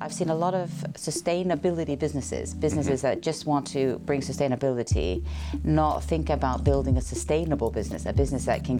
I've seen a lot of sustainability businesses, businesses that just want to bring sustainability, not think about building a sustainable business, a business that can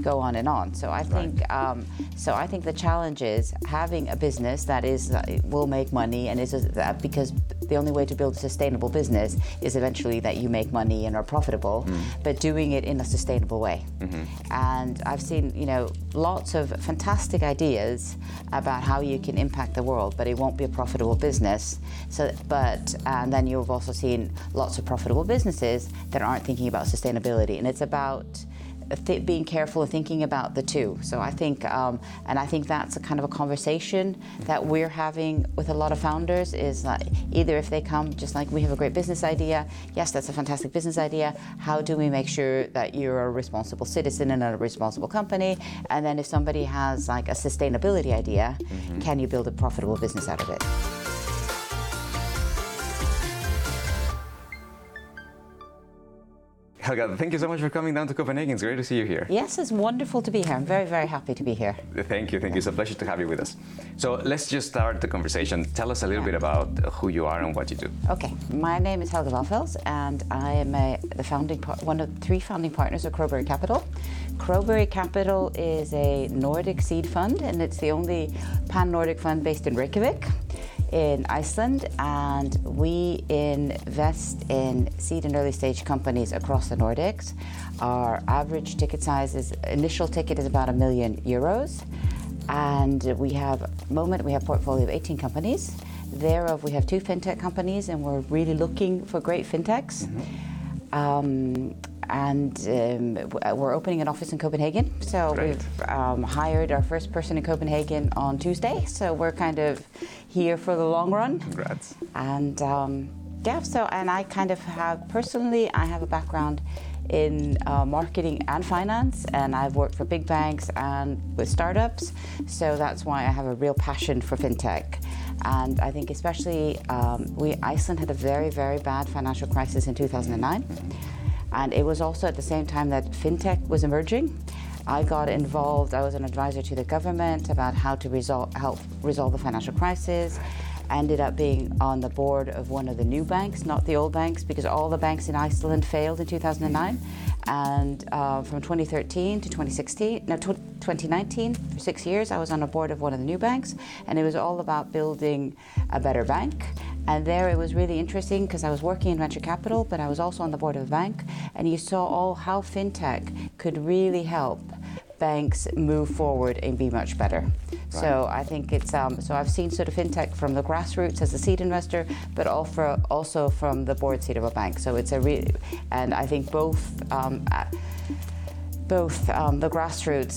go on and on. So I think, um, so I think the challenge is having a business that is uh, will make money and is a, because the only way to build a sustainable business is eventually that you make money and are profitable, mm. but doing it in a sustainable way. Mm-hmm. And I've seen, you know, lots of fantastic ideas about how you can impact the world, but it won't be a profitable business. So, but and then you've also seen lots of profitable businesses that aren't thinking about sustainability, and it's about th- being careful and thinking about the two. So I think, um, and I think that's a kind of a conversation that we're having with a lot of founders. Is that either if they come just like we have a great business idea, yes, that's a fantastic business idea. How do we make sure that you're a responsible citizen and a responsible company? And then if somebody has like a sustainability idea, can you build a profitable business out of it? Helga, thank you so much for coming down to Copenhagen. It's great to see you here. Yes, it's wonderful to be here. I'm very, very happy to be here. Thank you, thank you. It's a pleasure to have you with us. So let's just start the conversation. Tell us a little bit about who you are and what you do. Okay, my name is Helga Valfells, and I am a, the founding one of three founding partners of Crowberry Capital. Crowberry Capital is a Nordic seed fund, and it's the only pan-Nordic fund based in Reykjavik in Iceland, and we invest in seed and early stage companies across the Nordics. Our average ticket size is initial ticket is about a million euros, and we have moment we have portfolio of 18 companies. Thereof, we have two fintech companies, and we're really looking for great fintechs. Mm-hmm. Um, and um, we're opening an office in Copenhagen. So Great. we've um, hired our first person in Copenhagen on Tuesday. So we're kind of here for the long run. Congrats. And um, yeah, so and I kind of have personally, I have a background in uh, marketing and finance, and I've worked for big banks and with startups. So that's why I have a real passion for fintech. And I think especially um, we Iceland had a very very bad financial crisis in 2009, and it was also at the same time that fintech was emerging. I got involved. I was an advisor to the government about how to help resolve the financial crisis. Ended up being on the board of one of the new banks, not the old banks, because all the banks in Iceland failed in 2009. And uh, from 2013 to 2016, no, tw- 2019, for six years, I was on a board of one of the new banks, and it was all about building a better bank. And there it was really interesting because I was working in venture capital, but I was also on the board of a bank, and you saw all how fintech could really help banks move forward and be much better. So I think it's um, so I've seen sort of fintech from the grassroots as a seed investor, but also also from the board seat of a bank. So it's a really, and I think both um, both um, the grassroots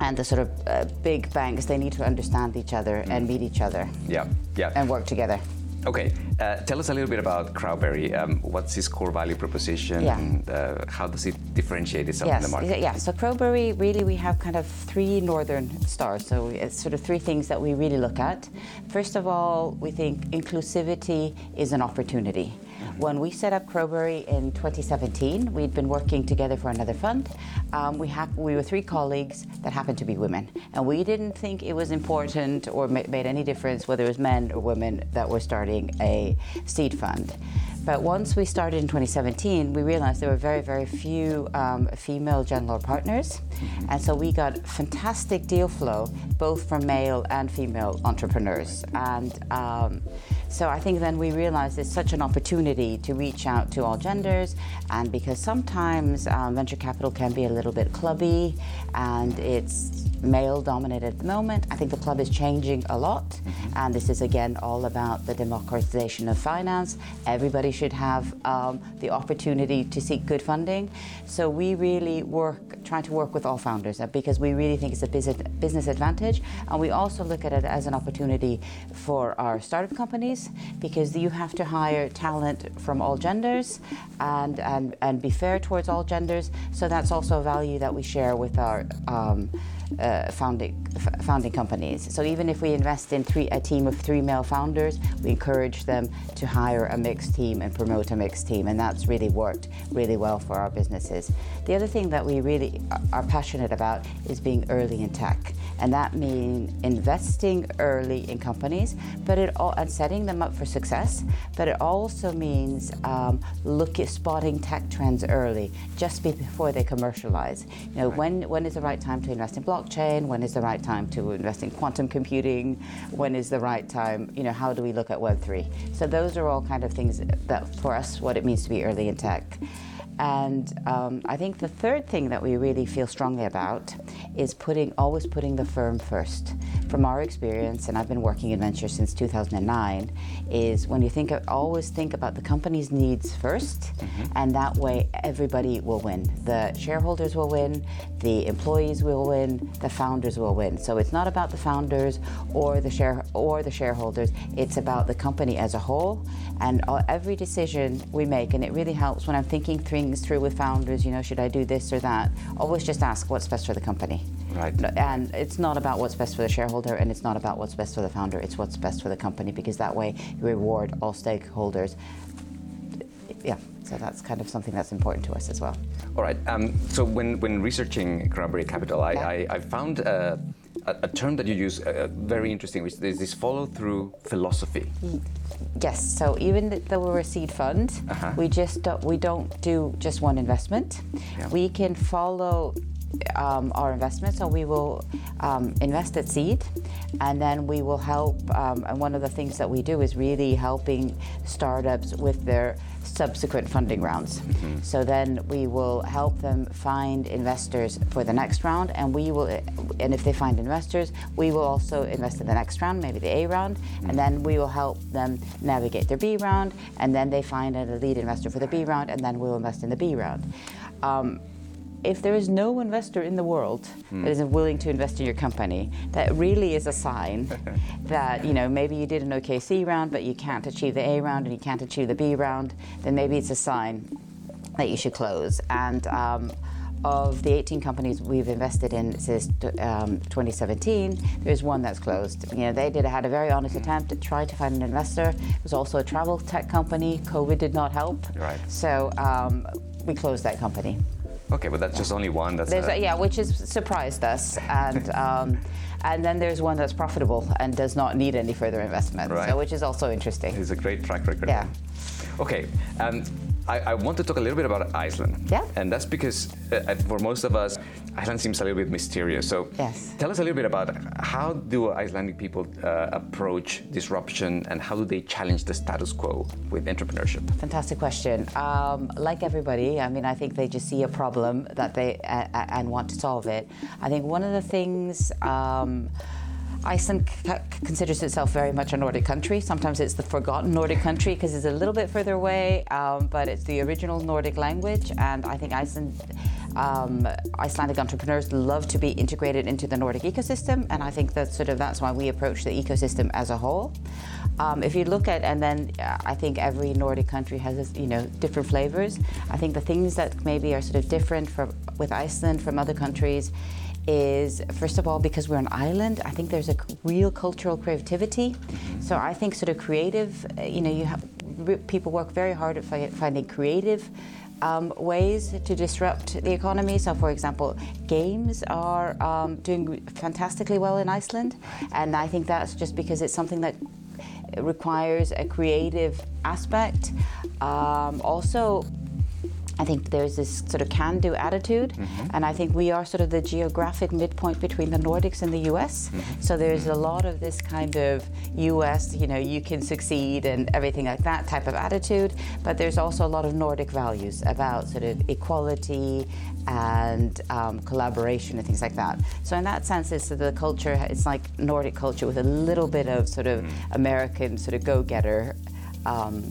and the sort of uh, big banks they need to understand each other and meet each other Yeah, yeah. and work together. Okay, uh, tell us a little bit about Crowberry. Um, what's its core value proposition? Yeah. And, uh, how does it differentiate itself in the market? Yeah, so Crowberry, really, we have kind of three northern stars. So it's sort of three things that we really look at. First of all, we think inclusivity is an opportunity. When we set up Crowberry in 2017, we'd been working together for another fund. Um, we, hap- we were three colleagues that happened to be women, and we didn't think it was important or ma- made any difference whether it was men or women that were starting a seed fund. But once we started in 2017, we realized there were very, very few um, female general partners. And so we got fantastic deal flow, both from male and female entrepreneurs. And um, so I think then we realized it's such an opportunity to reach out to all genders. And because sometimes um, venture capital can be a little bit clubby and it's male dominated at the moment, I think the club is changing a lot. And this is again all about the democratization of finance. Everybody should have um, the opportunity to seek good funding. So we really work, trying to work with all founders uh, because we really think it's a business, business advantage. And we also look at it as an opportunity for our startup companies because you have to hire talent from all genders and, and, and be fair towards all genders. So that's also a value that we share with our um, uh, founding founding companies. So even if we invest in three, a team of three male founders, we encourage them to hire a mixed team and promote a mixed team, and that's really worked really well for our businesses. The other thing that we really are passionate about is being early in tech, and that means investing early in companies, but it all and setting them up for success. But it also means um, look at spotting tech trends early, just before they commercialize. You know, when when is the right time to invest in blockchain? When is the right time to invest in quantum computing? When is the right time? You know, how do we look at Web three? So those are all kind of things that for us what it means to be early in tech. And um, I think the third thing that we really feel strongly about is putting always putting the firm first. From our experience, and I've been working in venture since 2009, is when you think of, always think about the company's needs 1st mm-hmm. and that way everybody will win. The shareholders will win, the employees will win, the founders will win. So it's not about the founders or the share or the shareholders. It's about the company as a whole, and all, every decision we make. And it really helps when I'm thinking things through with founders. You know, should I do this or that? Always just ask what's best for the company. Right. And it's not about what's best for the shareholder and it's not about what's best for the founder, it's what's best for the company because that way you reward all stakeholders. Yeah, so that's kind of something that's important to us as well. All right. Um, so when, when researching Crowberry Capital, I, yeah. I, I, found uh, a, a, term that you use uh, very interesting, which is this follow-through philosophy. Yes. So even though we're a seed fund, uh-huh. we just don't, we don't do just one investment. Yeah. We can follow um, our investment. So we will um, invest at seed, and then we will help. Um, and one of the things that we do is really helping startups with their subsequent funding rounds. Mm-hmm. So then we will help them find investors for the next round, and we will. And if they find investors, we will also invest in the next round, maybe the A round, mm-hmm. and then we will help them navigate their B round, and then they find a lead investor for the B round, and then we'll invest in the B round. Um, if there is no investor in the world mm. that is willing to invest in your company, that really is a sign that you know maybe you did an OKC round, but you can't achieve the A round and you can't achieve the B round. Then maybe it's a sign that you should close. And um, of the 18 companies we've invested in since um, 2017, there's one that's closed. You know, they did had a very honest attempt at trying to find an investor. It was also a travel tech company. COVID did not help. Right. So um, we closed that company. Okay, but that's just only one. That's a... yeah, which has surprised us, and um, and then there's one that's profitable and does not need any further investment, right. so which is also interesting. It's a great track record. Yeah. Okay, um, I, I, want to talk a little bit about Iceland. Yeah. And that's because uh, for most of us, Iceland seems a little bit mysterious. So yes. tell us a little bit about how do Icelandic people uh, approach disruption and how do they challenge the status quo with entrepreneurship? Fantastic question. Um, like everybody, I mean, I think they just see a problem that they uh, and want to solve it. I think one of the things. Um, Iceland considers itself very much a Nordic country. Sometimes it's the forgotten Nordic country because it's a little bit further away, um, but it's the original Nordic language. And I think Iceland, um, Icelandic entrepreneurs love to be integrated into the Nordic ecosystem, and I think that sort of that's why we approach the ecosystem as a whole. Um, if you look at, and then uh, I think every Nordic country has, you know, different flavors. I think the things that maybe are sort of different from with Iceland from other countries is first of all because we're an island i think there's a real cultural creativity so i think sort of creative uh, you know you have people work very hard at finding creative um, ways to disrupt the economy. So, for example, games are um, doing fantastically well in Iceland, and I think that's just because it's something that requires a creative aspect. Um, also, I think there's this sort of can-do attitude, mm-hmm. and I think we are sort of the geographic midpoint between the Nordics and the U.S. Mm-hmm. So there's a lot of this kind of U.S. you know you can succeed and everything like that type of attitude, but there's also a lot of Nordic values about sort of equality and um, collaboration and things like that. So in that sense, it's the culture. It's like Nordic culture with a little bit of sort of mm-hmm. American sort of go-getter um,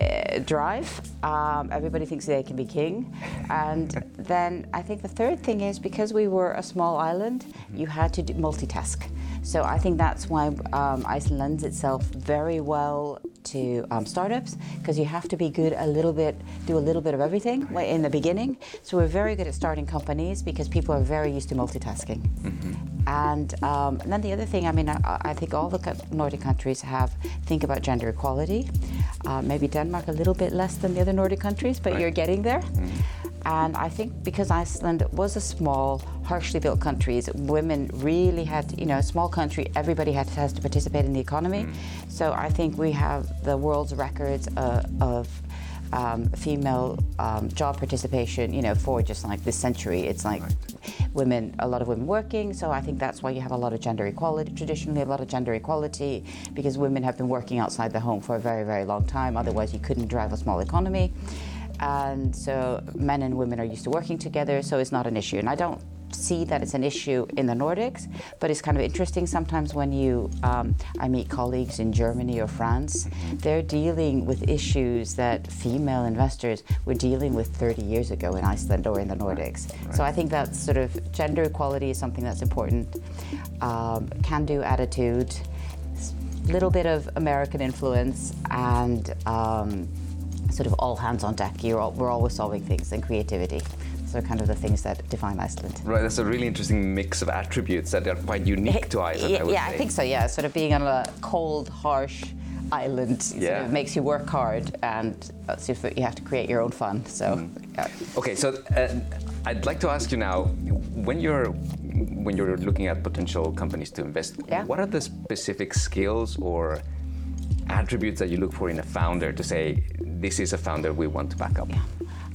uh, drive. Um, everybody thinks they can be king. And then I think the third thing is because we were a small island, mm-hmm. you had to multitask. So I think that's why um, Iceland lends itself very well to um, startups because you have to be good a little bit, do a little bit of everything in the beginning. So we're very good at starting companies because people are very used to multitasking. Mm-hmm. And, um, and, then the other thing, I mean, I, I, think all the Nordic countries have think about gender equality. Uh, maybe Denmark a little bit less than the other Nordic countries, but right. you're getting there. Mm-hmm. And I think because Iceland was a small, harshly built country, women really had, you know, a small country, everybody had, has to participate in the economy. Mm. So I think we have the world's records uh, of um, female um, job participation, you know, for just like this century. It's like right. women, a lot of women working. So I think that's why you have a lot of gender equality, traditionally, a lot of gender equality, because women have been working outside the home for a very, very long time. Otherwise, you couldn't drive a small economy and so men and women are used to working together, so it's not an issue. And I don't see that it's an issue in the Nordics, but it's kind of interesting sometimes when you um, I meet colleagues in Germany or France, they're dealing with issues that female investors were dealing with 30 years ago in Iceland or in the Nordics. Right. So I think that sort of gender equality is something that's important. Um, can-do attitude, little bit of American influence, and um, sort of all hands on deck. All, we're always solving things and creativity. So kind of the things that define Iceland. Right, that's a really interesting mix of attributes that are quite unique to Iceland. Yeah, I, yeah I think so. Yeah, sort of being on a cold, harsh island yeah. sort of makes you work hard, and you have to create your own fun. So. Mm. Yeah. Okay, so uh, I'd like to ask you now, when you're when you're looking at potential companies to invest, yeah. what are the specific skills or attributes that you look for in a founder to say this is a founder we want to back up? Yeah.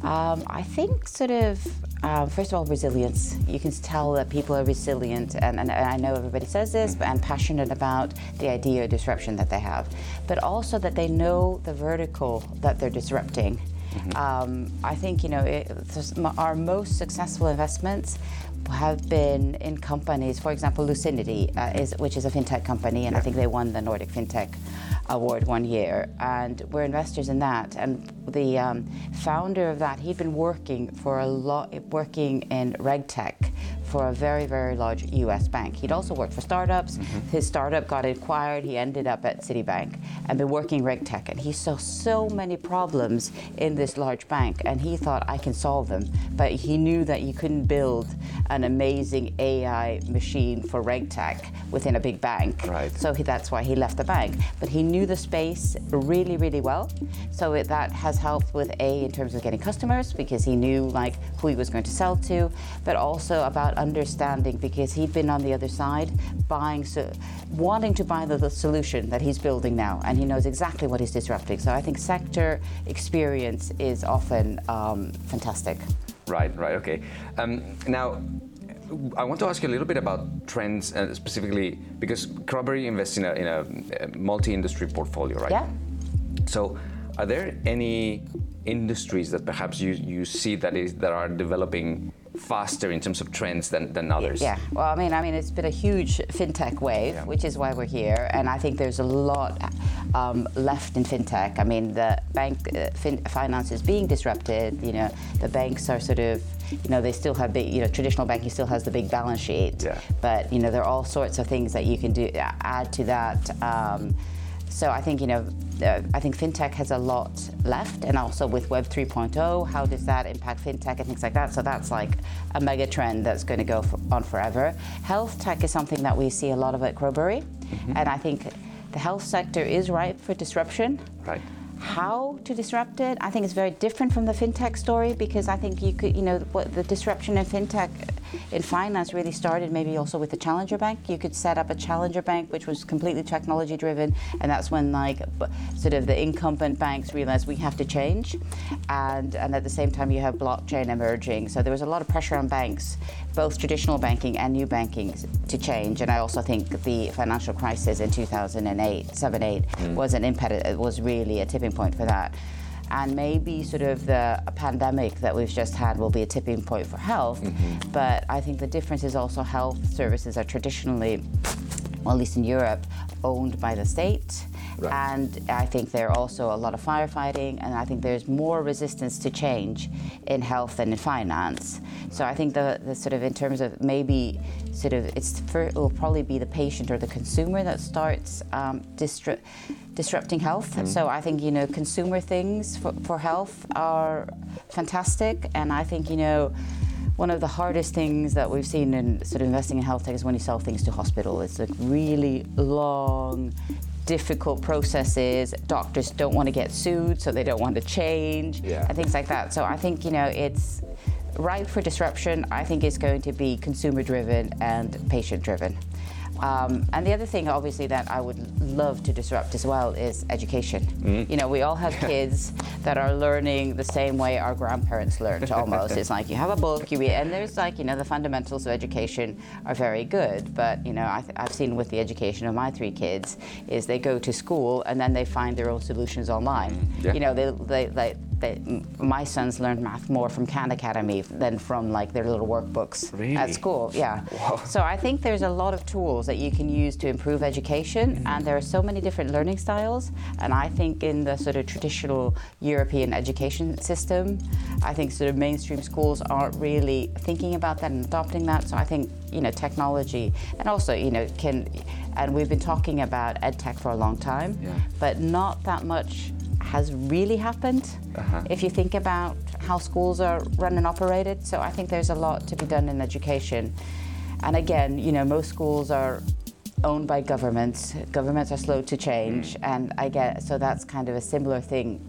Um, I think sort of uh, first of all resilience. You can tell that people are resilient, and, and, and I know everybody says this, mm-hmm. but and passionate about the idea of disruption that they have, but also that they know the vertical that they're disrupting. Mm-hmm. Um, I think you know it, our most successful investments have been in companies. For example, Lucinity, uh, is, which is a fintech company, and yeah. I think they won the Nordic FinTech award one year, and we're investors in that. And the um, founder of that, he'd been working for a lot, working in RegTech for a very, very large US bank. He'd also worked for startups. Mm-hmm. His startup got acquired. He ended up at Citibank and been working RegTech. And he saw so many problems in this large bank, and he thought, I can solve them. But he knew that you couldn't build an amazing AI machine for RegTech within a big bank. Right. So he, that's why he left the bank. But he knew the space really, really well. So it, that has helped with A, in terms of getting customers, because he knew like who he was going to sell to, but also about understanding because he'd been on the other side buying, so, wanting to buy the, the solution that he's building now, and he knows exactly what he's disrupting. So I think sector experience is often um, fantastic. Right, right, okay. Um, now, I want to ask you a little bit about trends, uh, specifically because Crowberry invests in a, in a multi-industry portfolio, right? Yeah. So, are there any industries that perhaps you, you see that is that are developing faster in terms of trends than, than others. Yeah, well, I mean, I mean, it's been a huge fintech wave, yeah. which is why we're here, and I think there's a lot um, left in fintech. I mean, the bank uh, fin- finance is being disrupted. You know, the banks are sort of, you know, they still have big, you know, traditional banking still has the big balance sheet, yeah. but you know, there are all sorts of things that you can do add to that. Um, so I think you know, uh, I think fintech has a lot left, and also with Web 3.0, how does that impact fintech and things like that? So that's like a mega trend that's going to go for, on forever. Health tech is something that we see a lot of at Crowberry, mm-hmm. and I think the health sector is ripe for disruption. Right how to disrupt it. I think it's very different from the fintech story because I think you could, you know, what the disruption in fintech in finance really started maybe also with the challenger bank. You could set up a challenger bank which was completely technology driven, and that's when like sort of the incumbent banks realized we have to change, and and at the same time you have blockchain emerging. So there was a lot of pressure on banks, both traditional banking and new banking, to change. And I also think the financial crisis in 2008, 7, 8 mm. was an impediment. Was really a tipping point for that and maybe sort of the pandemic that we've just had will be a tipping point for health. Mm-hmm. But I think the difference is also health services are traditionally, well, at least in Europe, owned by the state. Right. And I think there are also a lot of firefighting, and I think there's more resistance to change in health than in finance. So I think the, the sort of in terms of maybe sort of it's for, it will probably be the patient or the consumer that starts um, disrupting health. Mm. So I think you know consumer things for, for health are fantastic, and I think you know one of the hardest things that we've seen in sort of investing in health tech is when you sell things to hospital. It's like really long, difficult processes. Doctors don't want to get sued, so they don't want to change, yeah. and things like that. So I think you know it's ripe for disruption. I think it's going to be consumer driven and patient driven. Um, and the other thing, obviously, that I would love to disrupt as well is education. Mm. You know, we all have kids that are learning the same way our grandparents learned almost. it's like you have a book, you read, and there's like, you know, the fundamentals of education are very good. But, you know, I have seen with the education of my three kids is they go to school and then they find their own solutions online. Yeah. You know, they, they, they my sons learned math more from Khan Academy than from like their little workbooks really? at school. Yeah. Wow. So I think there's a lot of tools that you can use to improve education, mm-hmm. and there are so many different learning styles. And I think in the sort of traditional European education system, I think sort of mainstream schools aren't really thinking about that and adopting that. So I think you know technology, and also you know can, and we've been talking about ed tech for a long time, yeah. but not that much has really happened uh-huh. if you think about how schools are run and operated. So I think there's a lot to be done in education. And again, you know, most schools are owned by governments. Governments are slow to change, mm. and I get so that's kind of a similar thing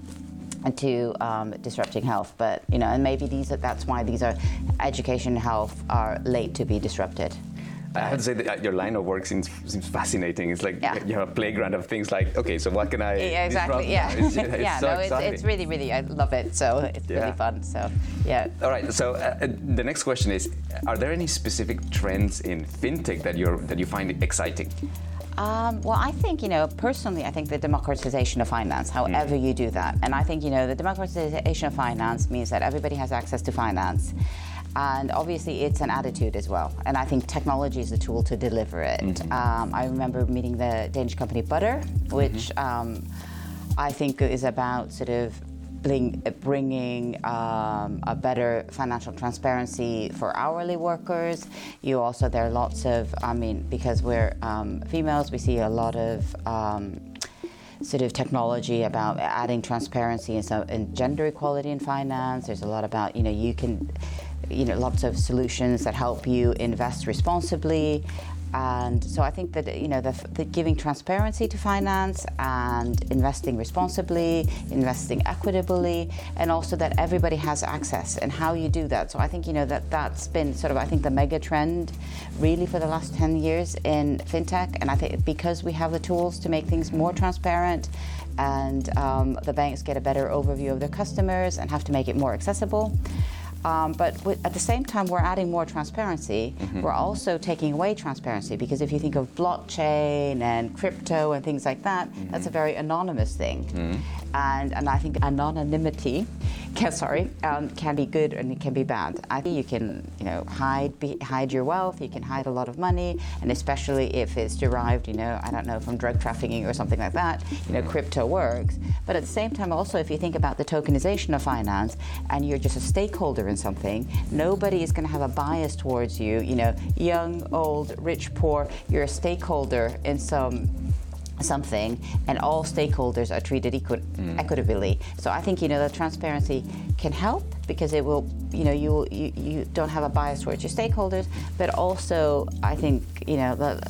to um, disrupting health. But you know, and maybe these are, that's why these are education and health are late to be disrupted. I have to say that uh, your line of work seems seems fascinating. It's like yeah. you have a playground of things like, okay, so what can I? Yeah, exactly. Yeah, it's, it's yeah. So no, it's, it's, really, really, I love it. So it's yeah. really fun. So yeah. All right. So uh, uh, the next question is: Are there any specific trends in fintech that you're that you find exciting? Um, well, I think, you know, personally, I think the democratization of finance, however mm. you do that. And I think, you know, the democratization of finance means that everybody has access to finance. And obviously, it's an attitude as well. And I think technology is a tool to deliver it. Mm-hmm. Um, I remember meeting the Danish company Butter, which mm-hmm. um, I think is about sort of bring, bringing um, a better financial transparency for hourly workers. You also, there are lots of, I mean, because we're um, females, we see a lot of um, sort of technology about adding transparency and, so, and gender equality in finance. There's a lot about, you know, you can you know, lots of solutions that help you invest responsibly. And so I think that you know the, the, giving transparency to finance and investing responsibly, investing equitably, and also that everybody has access and how you do that. So I think you know that that's been sort of I think the mega trend really for the last 10 years in fintech. And I think because we have the tools to make things more transparent and um, the banks get a better overview of their customers and have to make it more accessible. Um, but at the same time, we're adding more transparency. Mm-hmm. We're also taking away transparency because if you think of blockchain and crypto and things like that, mm-hmm. that's a very anonymous thing. Mm-hmm. And, and I think anonymity can, sorry, um, can be good and it can be bad. I think you can, you know, hide be, hide your wealth. You can hide a lot of money, and especially if it's derived, you know, I don't know, from drug trafficking or something like that. You know, crypto works. But at the same time, also, if you think about the tokenization of finance, and you're just a stakeholder in something, nobody is going to have a bias towards you. You know, young, old, rich, poor. You're a stakeholder in some something and all stakeholders are treated equi- mm. equitably so i think you know the transparency can help because it will you know you, you you don't have a bias towards your stakeholders but also i think you know the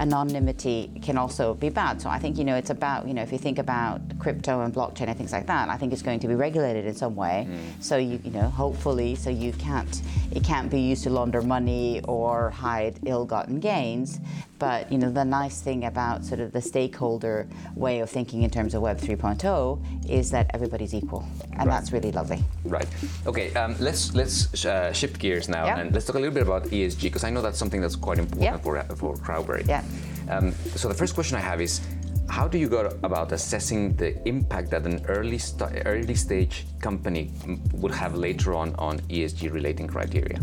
anonymity can also be bad. So I think you know it's about you know if you think about crypto and blockchain and things like that, I think it's going to be regulated in some way. Mm. So you you know hopefully so you can't it can't be used to launder money or hide ill-gotten gains. But you know the nice thing about sort of the stakeholder way of thinking in terms of Web 3.0 is that everybody's equal, and right. that's really lovely. Right. Okay. Um, let's let's uh, shift gears now and let's talk a little bit about ESG because I know that's something that's quite important for for Crowberry. Yeah. Um, so the first question I have is, how do you go about assessing the impact that an early st- early stage company would have later on on ESG relating criteria?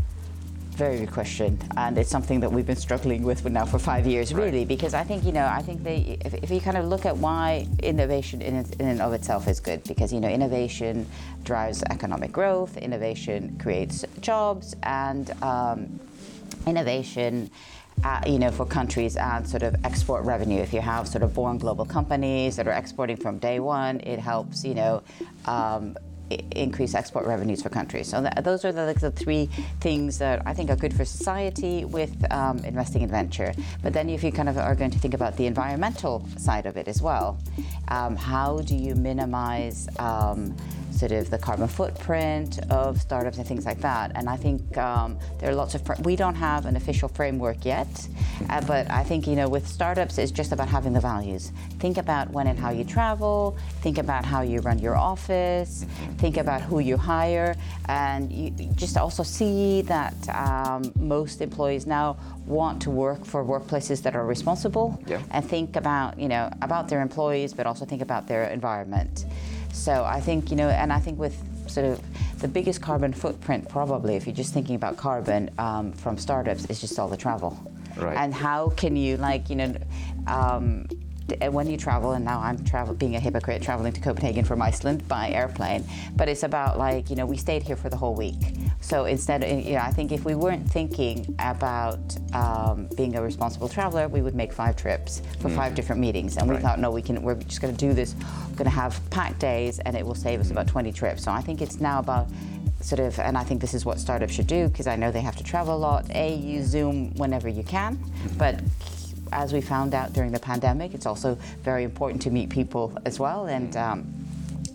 very good question, and it's something that we've been struggling with now for five years, really, right. because I think you know, I think they, if, if, you kind of look at why innovation in, in and of itself is good, because you know, innovation drives economic growth, innovation creates jobs, and um, innovation. Uh, you know, for countries and sort of export revenue. If you have sort of born global companies that are exporting from day one, it helps, you know, um, increase export revenues for countries. So th- those are the, like, the three things that I think are good for society with um, investing in venture. But then if you kind of are going to think about the environmental side of it as well, um, how do you minimize um, sort of the carbon footprint of startups and things like that. And I think um, there are lots of, fr- we don't have an official framework yet, uh, but I think, you know, with startups, it's just about having the values. Think about when and how you travel, think about how you run your office, think about who you hire, and you just also see that um, most employees now want to work for workplaces that are responsible yeah. and think about, you know, about their employees, but also think about their environment. So I think, you know, and I think with sort of the biggest carbon footprint, probably, if you're just thinking about carbon um, from startups, is just all the travel. Right. And how can you, like, you know, um, when you travel, and now I'm travel, being a hypocrite, traveling to Copenhagen from Iceland by airplane, but it's about like, you know, we stayed here for the whole week. So instead, of, you know, I think if we weren't thinking about um, being a responsible traveler, we would make five trips for mm. five different meetings. And right. we thought, no, we can, we're just going to do this, we're going to have packed days, and it will save us about 20 trips. So I think it's now about sort of, and I think this is what startups should do because I know they have to travel a lot. A, use Zoom whenever you can, but as we found out during the pandemic, it's also very important to meet people as well. And um,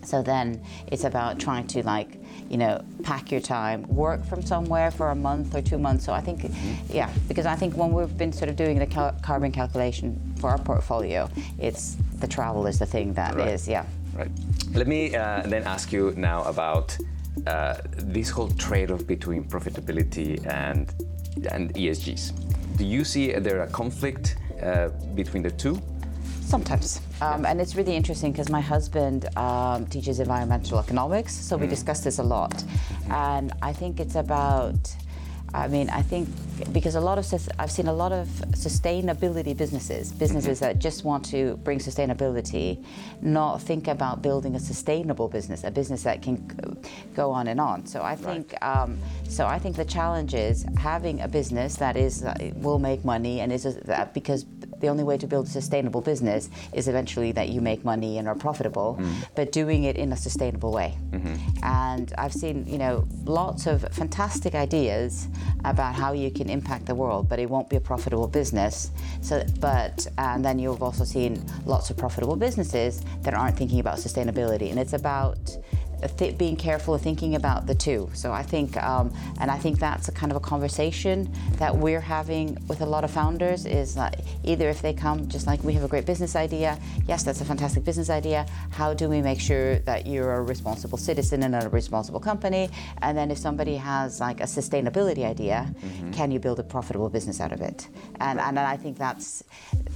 so then it's about trying to like, you know, pack your time, work from somewhere for a month or two months. So I think, mm-hmm. yeah, because I think when we've been sort of doing the cal- carbon calculation for our portfolio, it's the travel is the thing that right. is, yeah. Right. Let me uh, then ask you now about uh, this whole trade-off between profitability and and ESGs. Do you see there a conflict between the two? Sometimes. Um, and it's really interesting because my husband um, teaches environmental economics, so we mm. discuss this a lot. And I think it's about I mean, I think because a lot of I've seen a lot of sustainability businesses, businesses mm-hmm. that just want to bring sustainability, not think about building a sustainable business, a business that can go on and on. So I think, right. um, so I think the challenge is having a business that is uh, will make money and is a, because the only way to build a sustainable business is eventually that you make money and are profitable, mm. but doing it in a sustainable way. Mm-hmm. And I've seen, you know, lots of fantastic ideas about how you can impact the world, but it won't be a profitable business. So, but and then you've also seen lots of profitable businesses that aren't thinking about sustainability, and it's about th- being careful of thinking about the two. So I think, um, and I think that's a kind of a conversation that we're having with a lot of founders is that either if they come just like we have a great business idea, yes, that's a fantastic business idea. How do we make sure that you're a responsible citizen and a responsible company? And then if somebody has like a sustainability idea, mm-hmm. can you build a profitable business out of it? And and I think that's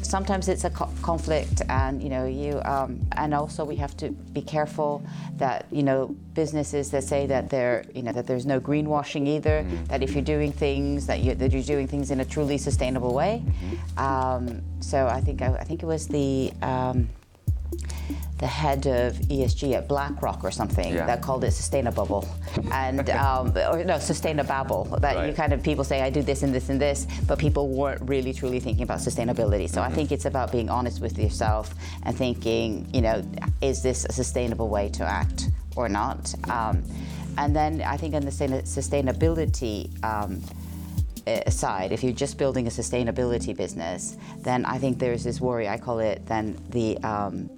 sometimes it's a co- conflict, and you know you um, and also we have to be careful that you know know, businesses that say that they're, you know, that there's no greenwashing either. Mm-hmm. That if you're doing things, that you that you're doing things in a truly sustainable way. Mm-hmm. Um, so I think I, I, think it was the. Um, the head of ESG at BlackRock or something yeah. that called it sustainable, and um, or no sustainable. That right. you kind of people say I do this and this and this, but people weren't really truly thinking about sustainability. So mm-hmm. I think it's about being honest with yourself and thinking, you know, is this a sustainable way to act or not. Um, and then I think on the sustainability um, eh, side, if you're just building a sustainability business, then I think there's this worry. I call it then the um,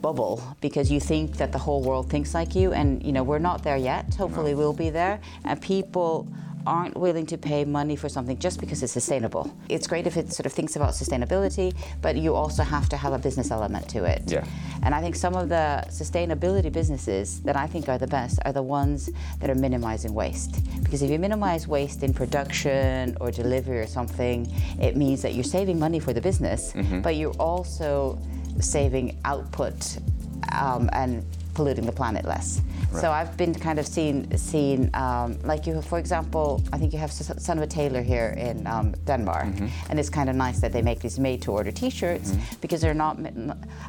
bubble because you think that the whole world thinks like you, and you know we're not there yet. Hopefully, no. we'll be there, and people aren't willing to pay money for something just because it's sustainable. It's great if it sort of thinks about sustainability, but you also have to have a business element to it. Yeah. And I think some of the sustainability businesses that I think are the best are the ones that are minimizing waste. Because if you minimize waste in production or delivery or something, it means that you're saving money for the business, mm-hmm. but you're also saving output um, and polluting the planet less. Right. So I've been kind of seen, seen um, like you, have, for example, I think you have Son of a Tailor here in um, Denmark, mm-hmm. and it's kind of nice that they make these made-to-order T-shirts mm-hmm. because they're not,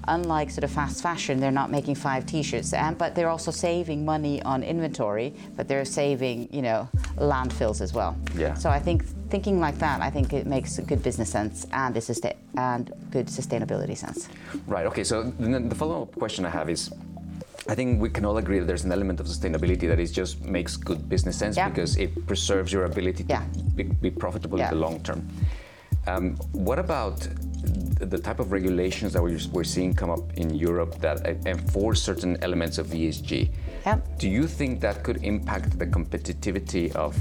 unlike sort of fast fashion, they're not making five T-shirts, and but they're also saving money on inventory, but they're saving, you know, landfills as well. Yeah. So I think thinking like that, I think it makes good business sense and sustain- and good sustainability sense. Right. Okay. So the follow-up question I have is I think we can all agree that there's an element of sustainability that is just makes good business sense yeah. because it preserves your ability to yeah. be, be, profitable yeah. in the long term. Um, what about the type of regulations that we're, we're, seeing come up in Europe that enforce certain elements of ESG? Do you think that could impact the competitivity of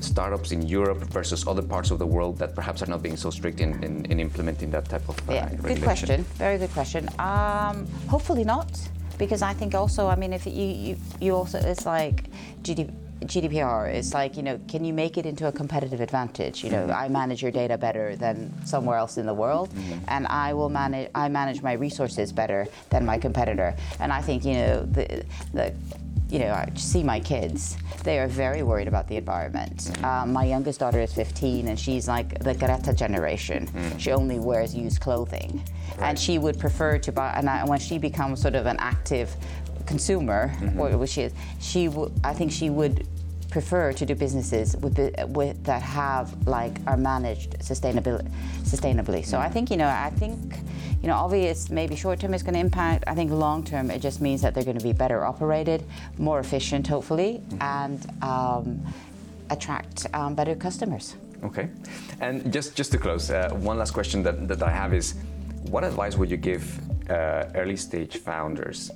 startups in Europe versus other parts of the world that perhaps are not being so strict in, in, in implementing that type of uh, yeah, regulation? Good question. Very good question. Um, hopefully not because I think also, I mean, if you you, you also it's like GDP. GDPR is like, you know, can you make it into a competitive advantage? You know, mm-hmm. I manage your data better than somewhere else in the world, mm-hmm. and I will manage, I manage my resources better than my competitor. And I think, you know, the, the you know, I see my kids, they are very worried about the environment. Um, my youngest daughter is 15 and she's like the Greta generation. Mm. She only wears used clothing. Right. And she would prefer to buy, and I, when she becomes sort of an active consumer, mm-hmm. which she is, she w- I think she would prefer to do businesses with, with that have like are managed sustainably sustainably. So mm. I think you know I think you know, obvious maybe short term is going to impact. I think long term it just means that they're going to be better operated, more efficient, hopefully, mm-hmm. and um, attract um, better customers. Okay, and just just to close, uh, one last question that, that I have is, what advice would you give uh, early stage founders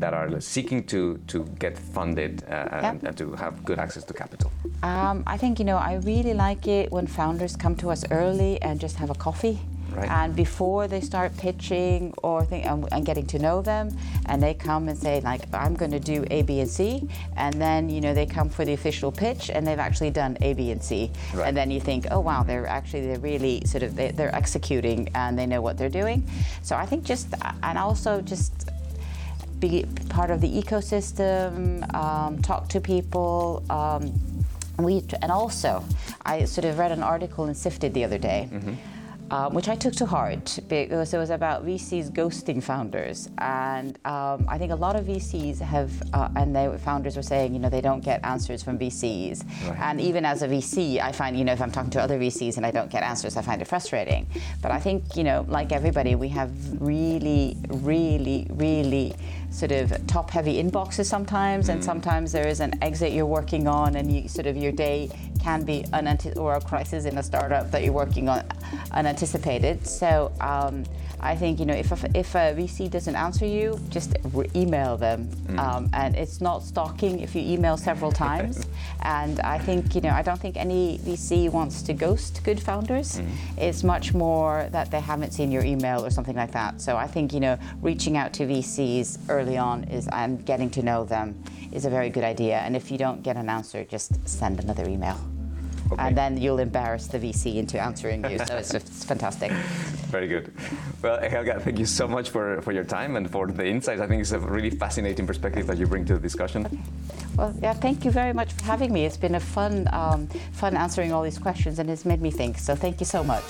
that are seeking to to get funded uh, and, and, to have good access to capital? Um, I think you know I really like it when founders come to us early and just have a coffee Right. And before they start pitching or think, and, and, getting to know them, and they come and say like, I'm going to do A, B, and C, and then you know they come for the official pitch, and they've actually done A, B, and C, right. and then you think, oh wow, they're actually they're really sort of they, they're executing and they know what they're doing. So I think just and also just be part of the ecosystem, um, talk to people. Um, we, and also, I sort of read an article in Sifted the other day. Mm-hmm um, which I took to heart because it was about VCs ghosting founders. And um, I think a lot of VCs have, uh, and their founders were saying, you know, they don't get answers from VCs. Right. And even as a VC, I find, you know, if I'm talking to other VCs and I don't get answers, I find it frustrating. But I think, you know, like everybody, we have really, really, really sort of top heavy inboxes sometimes, mm. and sometimes there is an exit you're working on, and you sort of your day can be unanticipated, or a crisis in a startup that you're working on unanticipated. So um, I think you know if a, if a VC doesn't answer you, just email them, mm. um, and it's not stalking if you email several times. and I think you know I don't think any VC wants to ghost good founders. Mm. It's much more that they haven't seen your email or something like that. So I think you know reaching out to VCs early on is and getting to know them is a very good idea. And if you don't get an answer, just send another email. Okay. And then you'll embarrass the VC into answering you. So it's, it's fantastic. Very good. Well, Helga, thank you so much for, for your time and for the insights. I think it's a really fascinating perspective that you bring to the discussion. Okay. Well, yeah, thank you very much for having me. It's been a fun, um, fun answering all these questions, and it's made me think. So thank you so much.